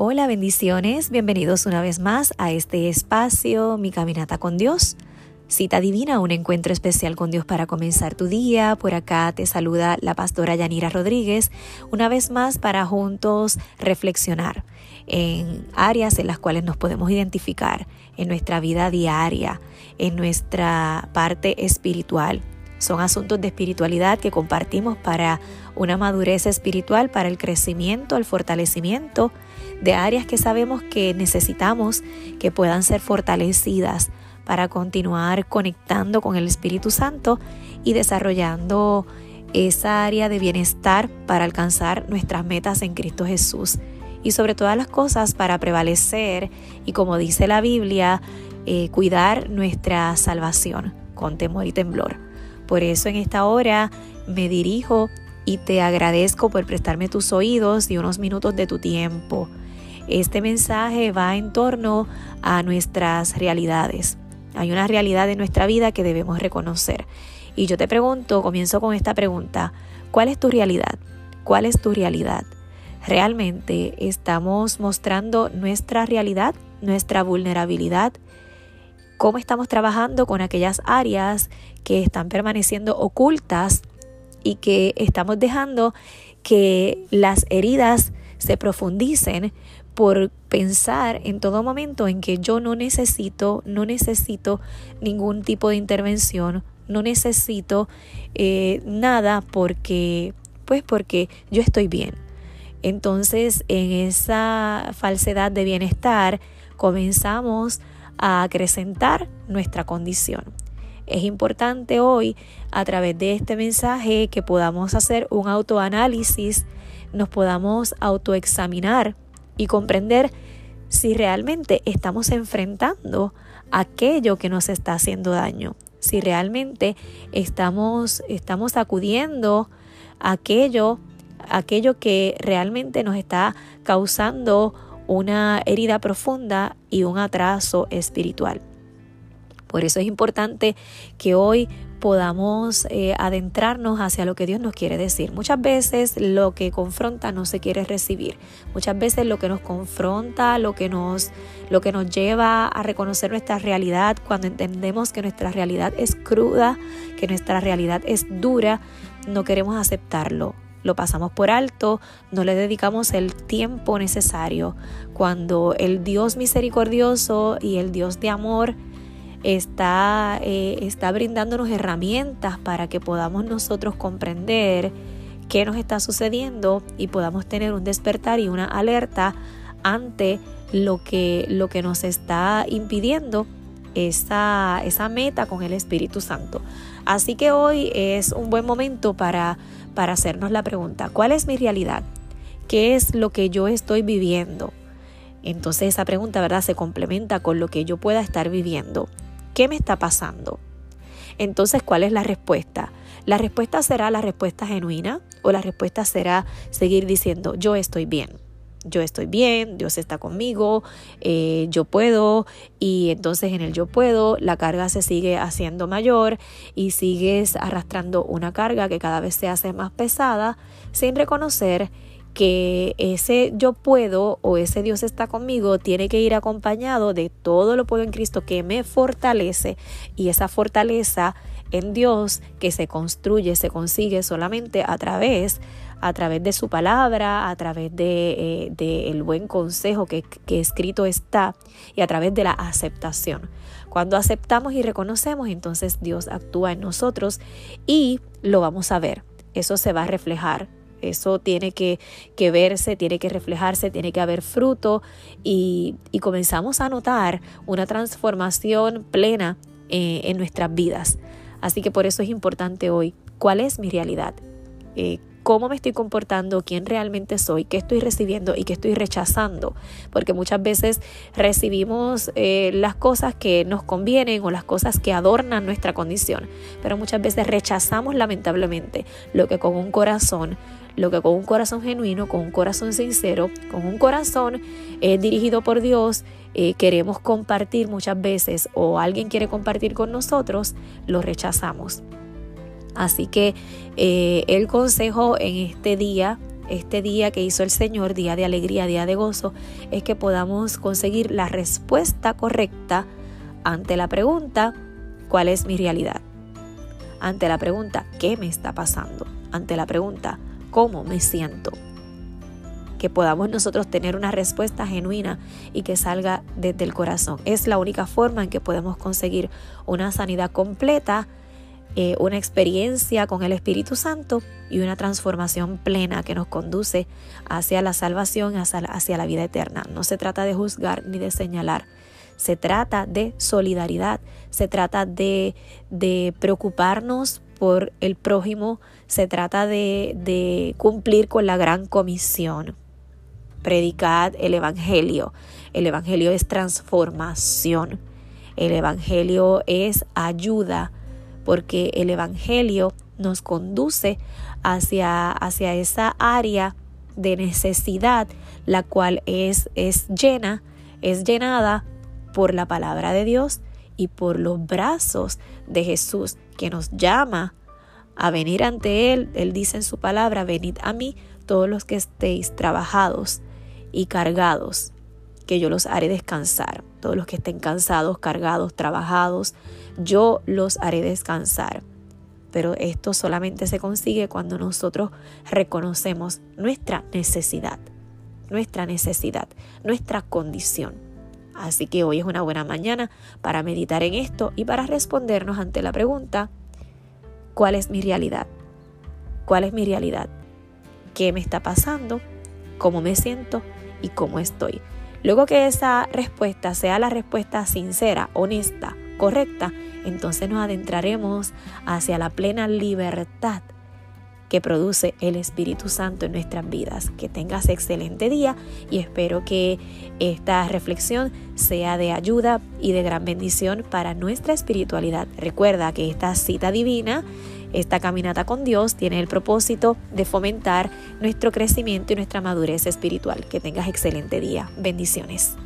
Hola, bendiciones. Bienvenidos una vez más a este espacio, mi caminata con Dios. Cita divina, un encuentro especial con Dios para comenzar tu día. Por acá te saluda la pastora Yanira Rodríguez, una vez más para juntos reflexionar en áreas en las cuales nos podemos identificar en nuestra vida diaria, en nuestra parte espiritual. Son asuntos de espiritualidad que compartimos para una madurez espiritual, para el crecimiento, el fortalecimiento de áreas que sabemos que necesitamos que puedan ser fortalecidas para continuar conectando con el Espíritu Santo y desarrollando esa área de bienestar para alcanzar nuestras metas en Cristo Jesús. Y sobre todas las cosas para prevalecer y como dice la Biblia, eh, cuidar nuestra salvación con temor y temblor. Por eso en esta hora me dirijo y te agradezco por prestarme tus oídos y unos minutos de tu tiempo. Este mensaje va en torno a nuestras realidades. Hay una realidad en nuestra vida que debemos reconocer. Y yo te pregunto, comienzo con esta pregunta, ¿cuál es tu realidad? ¿Cuál es tu realidad? ¿Realmente estamos mostrando nuestra realidad, nuestra vulnerabilidad? ¿Cómo estamos trabajando con aquellas áreas que están permaneciendo ocultas y que estamos dejando que las heridas se profundicen por pensar en todo momento en que yo no necesito, no necesito ningún tipo de intervención, no necesito eh, nada porque, pues porque yo estoy bien. Entonces, en esa falsedad de bienestar, comenzamos a acrecentar nuestra condición. Es importante hoy, a través de este mensaje, que podamos hacer un autoanálisis, nos podamos autoexaminar y comprender si realmente estamos enfrentando aquello que nos está haciendo daño, si realmente estamos, estamos acudiendo a aquello, aquello que realmente nos está causando una herida profunda y un atraso espiritual. Por eso es importante que hoy podamos eh, adentrarnos hacia lo que Dios nos quiere decir. Muchas veces lo que confronta no se quiere recibir. Muchas veces lo que nos confronta, lo que nos, lo que nos lleva a reconocer nuestra realidad, cuando entendemos que nuestra realidad es cruda, que nuestra realidad es dura, no queremos aceptarlo. Lo pasamos por alto, no le dedicamos el tiempo necesario. Cuando el Dios misericordioso y el Dios de amor está, eh, está brindándonos herramientas para que podamos nosotros comprender qué nos está sucediendo y podamos tener un despertar y una alerta ante lo que, lo que nos está impidiendo esa, esa meta con el Espíritu Santo. Así que hoy es un buen momento para, para hacernos la pregunta, ¿cuál es mi realidad? ¿Qué es lo que yo estoy viviendo? Entonces esa pregunta, ¿verdad? Se complementa con lo que yo pueda estar viviendo. ¿Qué me está pasando? Entonces, ¿cuál es la respuesta? La respuesta será la respuesta genuina o la respuesta será seguir diciendo yo estoy bien. Yo estoy bien, Dios está conmigo, eh, yo puedo y entonces en el yo puedo la carga se sigue haciendo mayor y sigues arrastrando una carga que cada vez se hace más pesada sin reconocer que ese yo puedo o ese Dios está conmigo tiene que ir acompañado de todo lo puedo en Cristo que me fortalece y esa fortaleza en Dios que se construye, se consigue solamente a través a través de su palabra, a través de, eh, el buen consejo que, que escrito está y a través de la aceptación. Cuando aceptamos y reconocemos, entonces Dios actúa en nosotros y lo vamos a ver. Eso se va a reflejar eso tiene que, verse, tiene que reflejarse, tiene que haber fruto y, comenzamos a notar una transformación plena eh, en nuestras vidas. Así que por eso es importante hoy, ¿cuál es mi realidad? Eh, cómo me estoy comportando, quién realmente soy, qué estoy recibiendo y qué estoy rechazando. Porque muchas veces recibimos eh, las cosas que nos convienen o las cosas que adornan nuestra condición, pero muchas veces rechazamos lamentablemente lo que con un corazón lo que con un corazón genuino, con un corazón sincero, con un corazón eh, dirigido por Dios, eh, queremos compartir muchas veces o alguien quiere compartir con nosotros, lo rechazamos. Así que eh, el consejo en este día este día que hizo el Señor, día de alegría, día de gozo, es que podamos conseguir la respuesta correcta ante la pregunta, ¿cuál es mi realidad? Ante la pregunta, ¿qué me está pasando? Ante la pregunta, ¿cómo me siento? Que podamos nosotros tener una respuesta genuina y que salga desde el corazón. Es la única forma en que podemos conseguir una sanidad completa eh, una experiencia con el Espíritu Santo y una transformación plena que nos conduce hacia la salvación, hacia, la vida eterna. No se trata de juzgar ni de señalar. Se trata de solidaridad, se trata de, de preocuparnos por el prójimo, se trata de, cumplir con la gran comisión. Predicad el Evangelio. El Evangelio es transformación. El Evangelio es ayuda porque el Evangelio nos conduce hacia, hacia esa área de necesidad, la cual es, es llena, es llenada por la palabra de Dios y por los brazos de Jesús que nos llama a venir ante Él. Él dice en su palabra, venid a mí todos los que estéis trabajados y cargados, que yo los haré descansar. Todos los que estén cansados, cargados, trabajados, yo los haré descansar. Pero esto solamente se consigue cuando nosotros reconocemos nuestra necesidad, nuestra necesidad, nuestra condición. Así que hoy es una buena mañana para meditar en esto y para respondernos ante la pregunta, ¿cuál es mi realidad? ¿Cuál es mi realidad? ¿Qué me está pasando? ¿Cómo me siento? ¿Y cómo estoy? Luego que esa respuesta sea la respuesta sincera, honesta, correcta, entonces nos adentraremos hacia la plena libertad que produce el Espíritu Santo en nuestras vidas. Que tengas excelente día y espero que esta reflexión sea de ayuda y de gran bendición para nuestra espiritualidad. Recuerda que esta cita divina esta caminata con Dios tiene el propósito de fomentar nuestro crecimiento y nuestra madurez espiritual. Que tengas excelente día. Bendiciones.